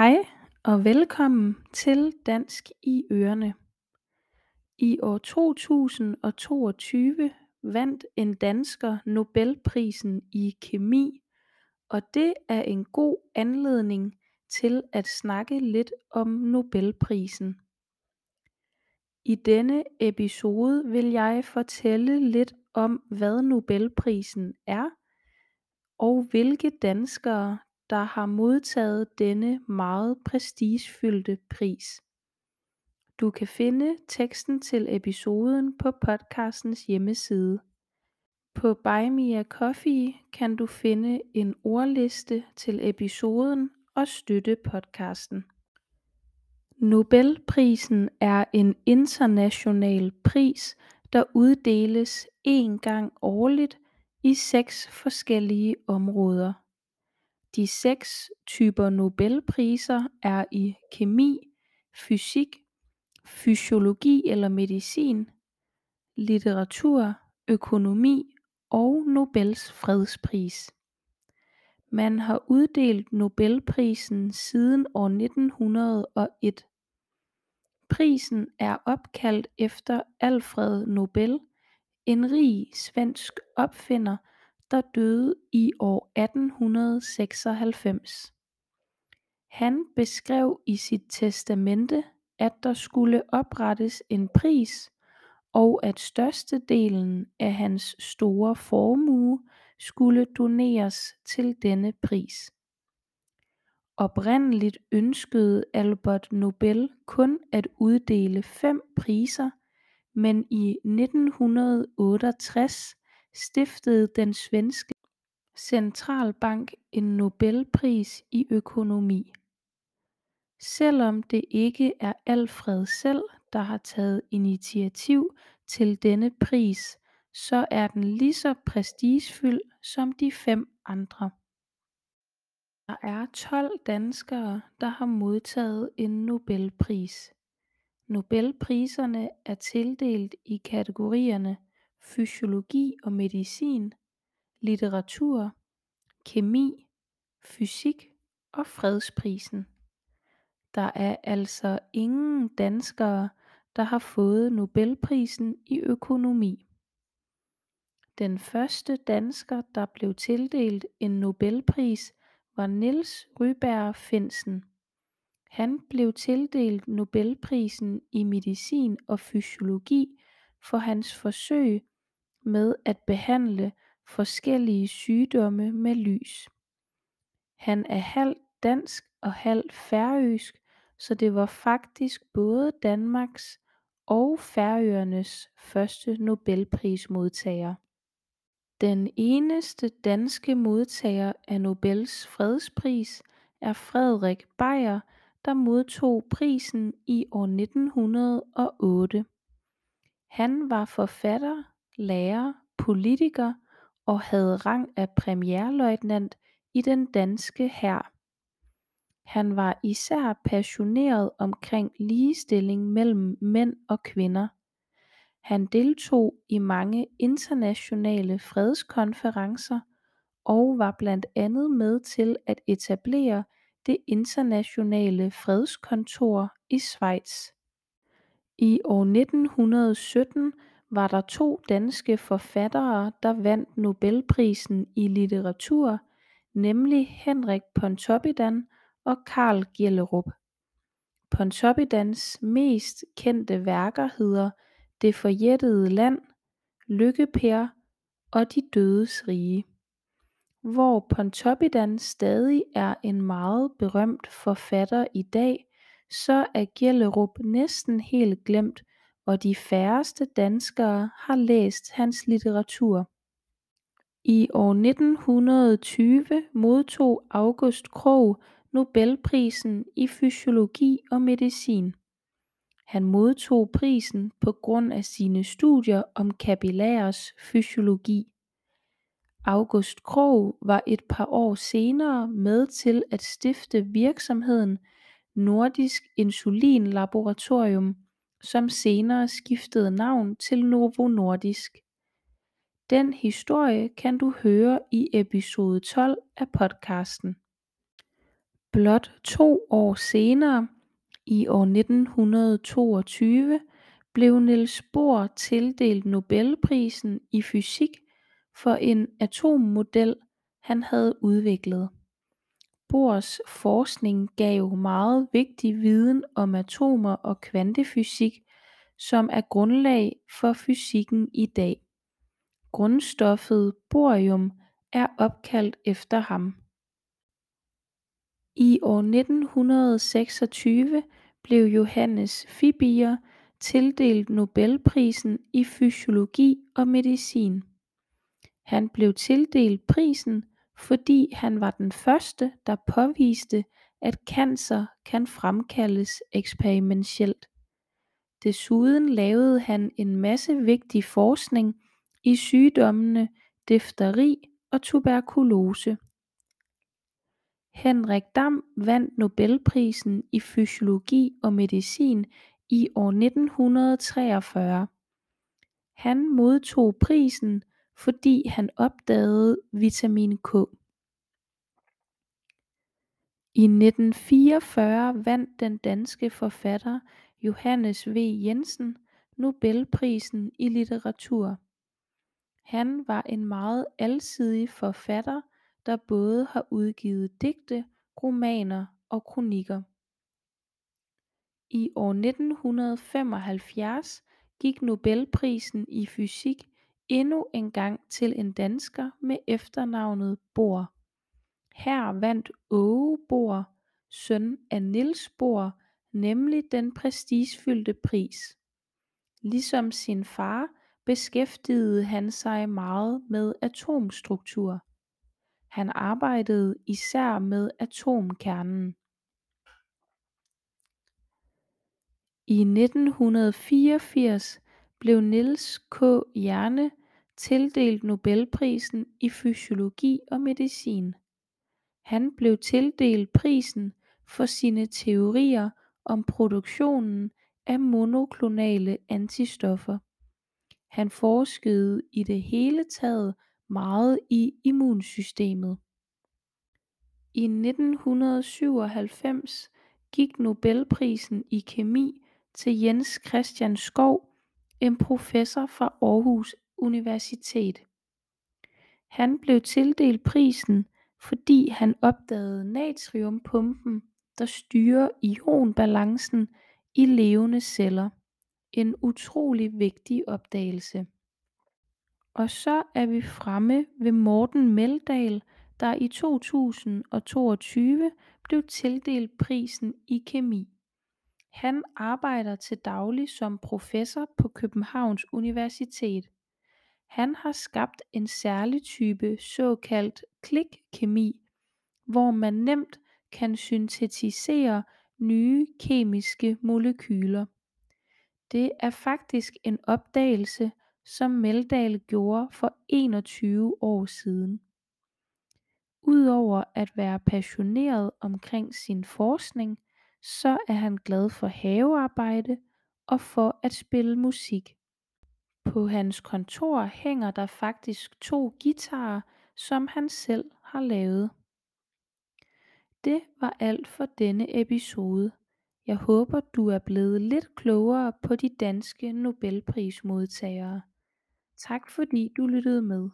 Hej og velkommen til Dansk i Ørene. I år 2022 vandt en dansker Nobelprisen i kemi og det er en god anledning til at snakke lidt om Nobelprisen. I denne episode vil jeg fortælle lidt om hvad Nobelprisen er og hvilke danskere der har modtaget denne meget prestigefyldte pris. Du kan finde teksten til episoden på podcastens hjemmeside. På Buy Me a Coffee kan du finde en ordliste til episoden og støtte podcasten. Nobelprisen er en international pris, der uddeles én gang årligt i seks forskellige områder. De seks typer Nobelpriser er i kemi, fysik, fysiologi eller medicin, litteratur, økonomi og Nobels fredspris. Man har uddelt Nobelprisen siden år 1901. Prisen er opkaldt efter Alfred Nobel, en rig svensk opfinder der døde i år 1896. Han beskrev i sit testamente at der skulle oprettes en pris og at størstedelen af hans store formue skulle doneres til denne pris. Oprindeligt ønskede Albert Nobel kun at uddele fem priser, men i 1968 stiftede den svenske centralbank en Nobelpris i økonomi. Selvom det ikke er Alfred selv der har taget initiativ til denne pris så er den lige så prestigefyldt som de fem andre. Der er 12 danskere der har modtaget en Nobelpris. Nobelpriserne er tildelt i kategorierne fysiologi og medicin, litteratur, kemi, fysik og fredsprisen. Der er altså ingen danskere der har fået Nobelprisen i økonomi. Den første dansker der blev tildelt en Nobelpris var Niels Ryberg Finsen. Han blev tildelt Nobelprisen i medicin og fysiologi for hans forsøg med at behandle forskellige sygdomme med lys. Han er halvt dansk og halvt færøsk så det var faktisk både Danmarks og Færøernes første Nobelprismodtager. Den eneste danske modtager af Nobels fredspris er Frederik Beyer der modtog prisen i år 1908. Han var forfatter, lærer, politiker og havde rang af premierløjtnant i den danske hær. Han var især passioneret omkring ligestilling mellem mænd og kvinder. Han deltog i mange internationale fredskonferencer og var blandt andet med til at etablere det internationale fredskontor i Schweiz. I år 1917 var der to danske forfattere der vandt Nobelprisen i litteratur, nemlig Henrik Pontoppidan og Carl Gjellerup. Pontoppidans mest kendte værker hedder Det forjættede land, Lykke-Per og De dødes rige. Hvor Pontoppidan stadig er en meget berømt forfatter i dag, så er Gjellerup næsten helt glemt og de færreste danskere har læst hans litteratur. I år 1920 modtog August Krogh Nobelprisen i fysiologi og medicin. Han modtog prisen på grund af sine studier om kapillærers fysiologi. August Krogh var et par år senere med til at stifte virksomheden Nordisk Insulin Laboratorium som senere skiftede navn til Novo Nordisk. Den historie kan du høre i episode 12 af podcasten. Blot to år senere i år 1922 blev Niels Bohr tildelt Nobelprisen i fysik for en atommodel han havde udviklet Bohrs forskning gav meget vigtig viden om atomer og kvantefysik som er grundlag for fysikken i dag. Grundstoffet borium er opkaldt efter ham. I år 1926 blev Johannes Fibiger tildelt Nobelprisen i fysiologi og medicin. Han blev tildelt prisen fordi han var den første der påviste at cancer kan fremkaldes eksperimentelt Desuden lavede han en masse vigtig forskning i sygdommene difteri og tuberkulose. Henrik Dam vandt Nobelprisen i fysiologi og medicin i år 1943 Han modtog prisen fordi han opdagede vitamin K. I 1944 vandt den danske forfatter Johannes V. Jensen Nobelprisen i litteratur. Han var en meget alsidig forfatter der både har udgivet digte romaner og kronikker. I år 1975 gik Nobelprisen i fysik endnu engang til en dansker med efternavnet Bohr. Her vandt Aage Bohr søn af Niels Bohr nemlig den prestigefyldte pris. Ligesom sin far beskæftigede han sig meget med atomstruktur. Han arbejdede især med atomkernen. I 1984 blev Niels K. Jerne tildelt Nobelprisen i fysiologi og medicin. Han blev tildelt prisen for sine teorier om produktionen af monoklonale antistoffer. Han forskede i det hele taget meget i immunsystemet. I 1997 gik Nobelprisen i kemi til Jens Christian Skov, en professor fra Aarhus Universitet. Han blev tildelt prisen fordi han opdagede natriumpumpen der styrer ionbalancen i levende celler. En utrolig vigtig opdagelse. Og så er vi fremme ved Morten Meldal der i 2022 blev tildelt prisen i kemi. Han arbejder til daglig som professor på Københavns Universitet. Han har skabt en særlig type såkaldt klikkemi hvor man nemt kan syntetisere nye kemiske molekyler. Det er faktisk en opdagelse som Meldal gjorde for 21 år siden. Udover at være passioneret omkring sin forskning så er han glad for havearbejde og for at spille musik. På hans kontor hænger der faktisk to guitarer som han selv har lavet. Det var alt for denne episode. Jeg håber du er blevet lidt klogere på de danske Nobelprismodtagere. Tak fordi du lyttede med.